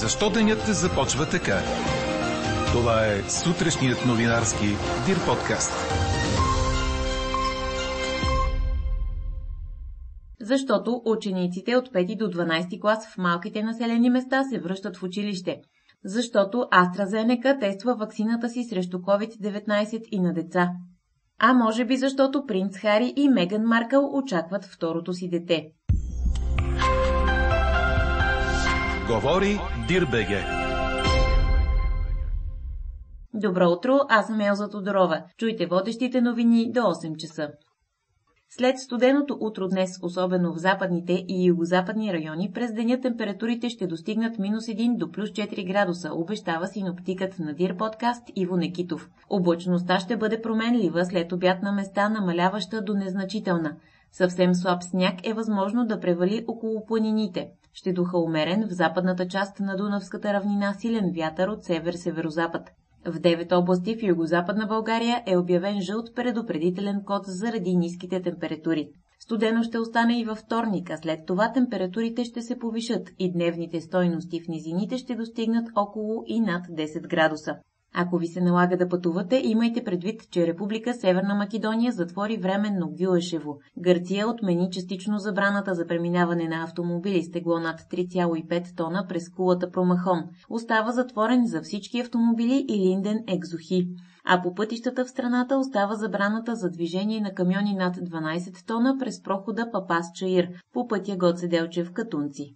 Защо денят започва така? Това е сутрешният новинарски Дир подкаст. Защото учениците от 5 до 12 клас в малките населени места се връщат в училище. Защото AstraZeneca тества ваксината си срещу COVID-19 и на деца. А може би защото принц Хари и Меган Маркъл очакват второто си дете. Говори Дирбеге. Добро утро, аз съм Елза Тодорова. Чуйте водещите новини до 8 часа. След студеното утро днес, особено в западните и югозападни райони, през деня температурите ще достигнат минус 1 до плюс 4 градуса, обещава синоптикът на Дир подкаст Иво Некитов. Облачността ще бъде променлива след обяд на места, намаляваща до незначителна. Съвсем слаб сняг е възможно да превали около планините. Ще духа умерен в западната част на Дунавската равнина силен вятър от север-северозапад. В 9 области в югозападна България е обявен жълт предупредителен код заради ниските температури. Студено ще остане и във вторник, а след това температурите ще се повишат и дневните стойности в низините ще достигнат около и над 10 градуса. Ако ви се налага да пътувате, имайте предвид, че Република Северна Македония затвори временно Гюешево. Гърция отмени частично забраната за преминаване на автомобили с тегло над 3,5 тона през кулата Промахон. Остава затворен за всички автомобили и Линден Екзохи. А по пътищата в страната остава забраната за движение на камиони над 12 тона през прохода Папас Чаир по пътя Гоце Делчев Катунци.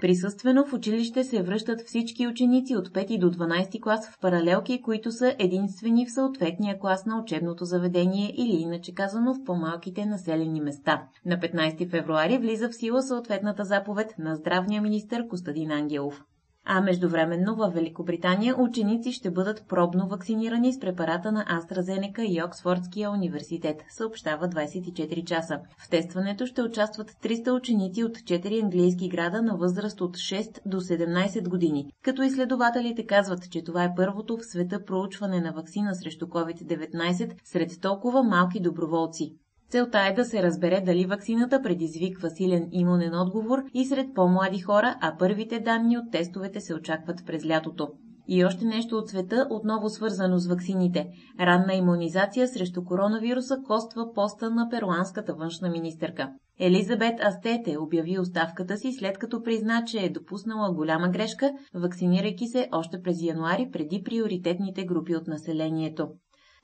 Присъствено в училище се връщат всички ученици от 5 до 12 клас в паралелки, които са единствени в съответния клас на учебното заведение или иначе казано в по-малките населени места. На 15 февруари влиза в сила съответната заповед на здравния министр Костадин Ангелов а междувременно в Великобритания ученици ще бъдат пробно вакцинирани с препарата на AstraZeneca и Оксфордския университет, съобщава 24 часа. В тестването ще участват 300 ученици от 4 английски града на възраст от 6 до 17 години, като изследователите казват, че това е първото в света проучване на вакцина срещу COVID-19 сред толкова малки доброволци. Целта е да се разбере дали ваксината предизвиква силен имунен отговор и сред по-млади хора, а първите данни от тестовете се очакват през лятото. И още нещо от света, отново свързано с ваксините. Ранна иммунизация срещу коронавируса коства поста на перуанската външна министърка. Елизабет Астете обяви оставката си след като призна, че е допуснала голяма грешка, вакцинирайки се още през януари преди приоритетните групи от населението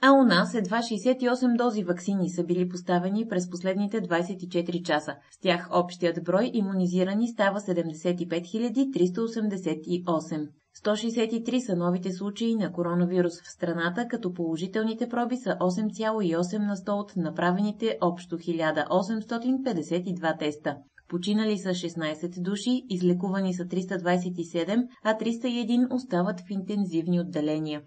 а у нас едва 68 дози вакцини са били поставени през последните 24 часа. С тях общият брой иммунизирани става 75 388. 163 са новите случаи на коронавирус в страната, като положителните проби са 8,8 на 100 от направените общо 1852 теста. Починали са 16 души, излекувани са 327, а 301 остават в интензивни отделения.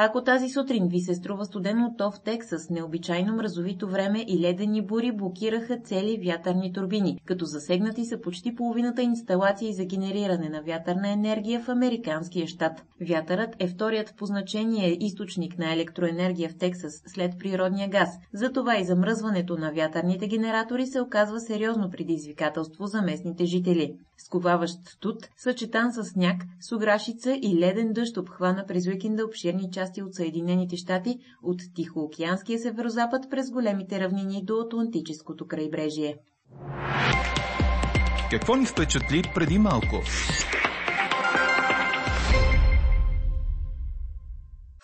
Ако тази сутрин ви се струва студено, то в Тексас необичайно мразовито време и ледени бури блокираха цели вятърни турбини, като засегнати са почти половината инсталации за генериране на вятърна енергия в американския щат. Вятърът е вторият по значение източник на електроенергия в Тексас след природния газ. Затова и замръзването на вятърните генератори се оказва сериозно предизвикателство за местните жители. Сковаващ тут, съчетан с сняг, суграшица и леден дъжд обхвана през уикенда обширни части от Съединените щати от Тихоокеанския северозапад през големите равнини до Атлантическото крайбрежие. Какво ни впечатли преди малко?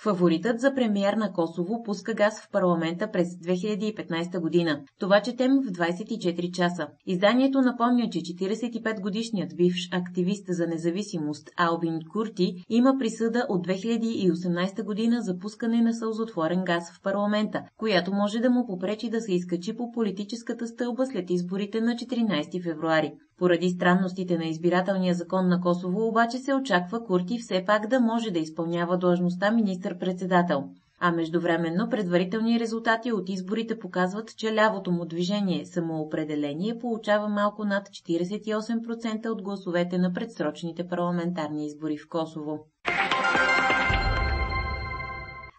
Фаворитът за премиер на Косово пуска газ в парламента през 2015 година. Това четем в 24 часа. Изданието напомня, че 45-годишният бивш активист за независимост Албин Курти има присъда от 2018 година за пускане на сълзотворен газ в парламента, която може да му попречи да се изкачи по политическата стълба след изборите на 14 февруари. Поради странностите на избирателния закон на Косово обаче се очаква Курти все пак да може да изпълнява длъжността министър-председател. А междувременно предварителни резултати от изборите показват, че лявото му движение самоопределение получава малко над 48% от гласовете на предсрочните парламентарни избори в Косово.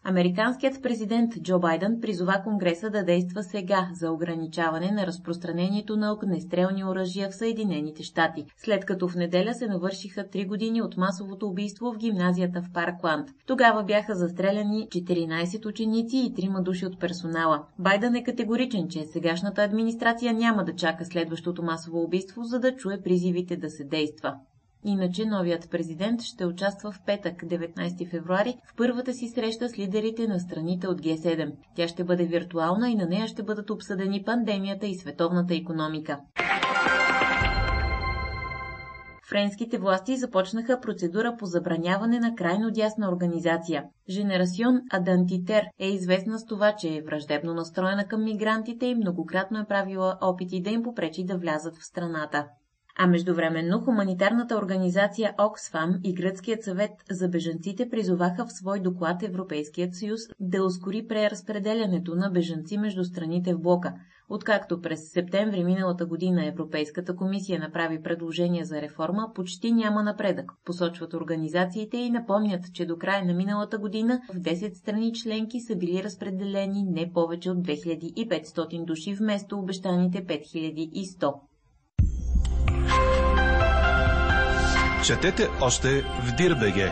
Американският президент Джо Байден призова Конгреса да действа сега за ограничаване на разпространението на огнестрелни оръжия в Съединените щати, след като в неделя се навършиха три години от масовото убийство в гимназията в Паркланд. Тогава бяха застреляни 14 ученици и 3 души от персонала. Байден е категоричен, че сегашната администрация няма да чака следващото масово убийство, за да чуе призивите да се действа. Иначе новият президент ще участва в петък, 19 февруари, в първата си среща с лидерите на страните от Г7. Тя ще бъде виртуална и на нея ще бъдат обсъдени пандемията и световната економика. Френските власти започнаха процедура по забраняване на крайно дясна организация. Женерасион Адантитер е известна с това, че е враждебно настроена към мигрантите и многократно е правила опити да им попречи да влязат в страната. А междувременно хуманитарната организация Оксфам и Гръцкият съвет за бежанците призоваха в свой доклад Европейският съюз да ускори преразпределянето на бежанци между страните в блока. Откакто през септември миналата година Европейската комисия направи предложение за реформа, почти няма напредък, посочват организациите и напомнят, че до края на миналата година в 10 страни членки са били разпределени не повече от 2500 души вместо обещаните 5100. Четете още в Дирбеге.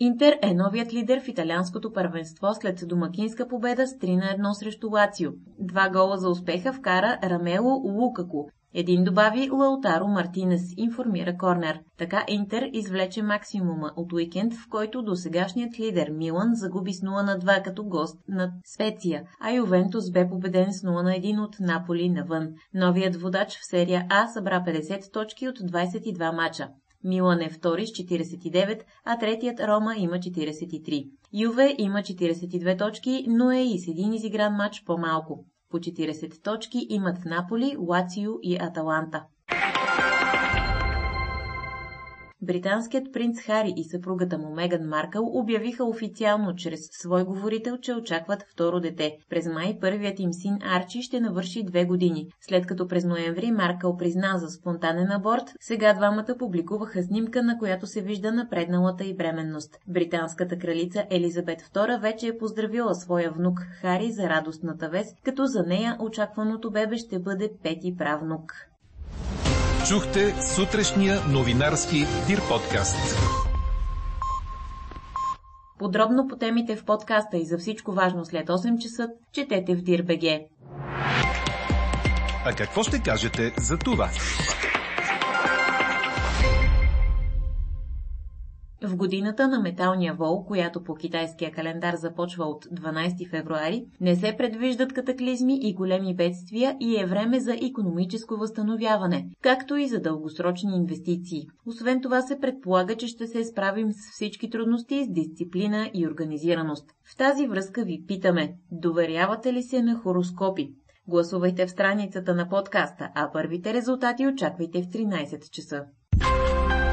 Интер е новият лидер в италианското първенство след домакинска победа с 3 на 1 срещу Лацио. Два гола за успеха вкара Рамело Лукако, един добави Лаутаро Мартинес, информира Корнер. Така Интер извлече максимума от уикенд, в който досегашният лидер Милан загуби с 0 на 2 като гост над Специя, а Ювентус бе победен с 0 на 1 от Наполи навън. Новият водач в серия А събра 50 точки от 22 мача. Милан е втори с 49, а третият Рома има 43. Юве има 42 точки, но е и с един изигран матч по-малко. По 40 точки имат Наполи, Лацио и Аталанта. Британският принц Хари и съпругата му Меган Маркъл обявиха официално чрез свой говорител, че очакват второ дете. През май първият им син Арчи ще навърши две години. След като през ноември Маркъл призна за спонтанен аборт, сега двамата публикуваха снимка, на която се вижда напредналата и бременност. Британската кралица Елизабет II вече е поздравила своя внук Хари за радостната вест, като за нея очакваното бебе ще бъде пети правнук. Чухте сутрешния новинарски Дир подкаст. Подробно по темите в подкаста и за всичко важно след 8 часа четете в Дир.бг. А какво ще кажете за това? В годината на металния вол, която по китайския календар започва от 12 февруари, не се предвиждат катаклизми и големи бедствия и е време за економическо възстановяване, както и за дългосрочни инвестиции. Освен това се предполага, че ще се справим с всички трудности с дисциплина и организираност. В тази връзка ви питаме, доверявате ли се на хороскопи? Гласувайте в страницата на подкаста, а първите резултати очаквайте в 13 часа.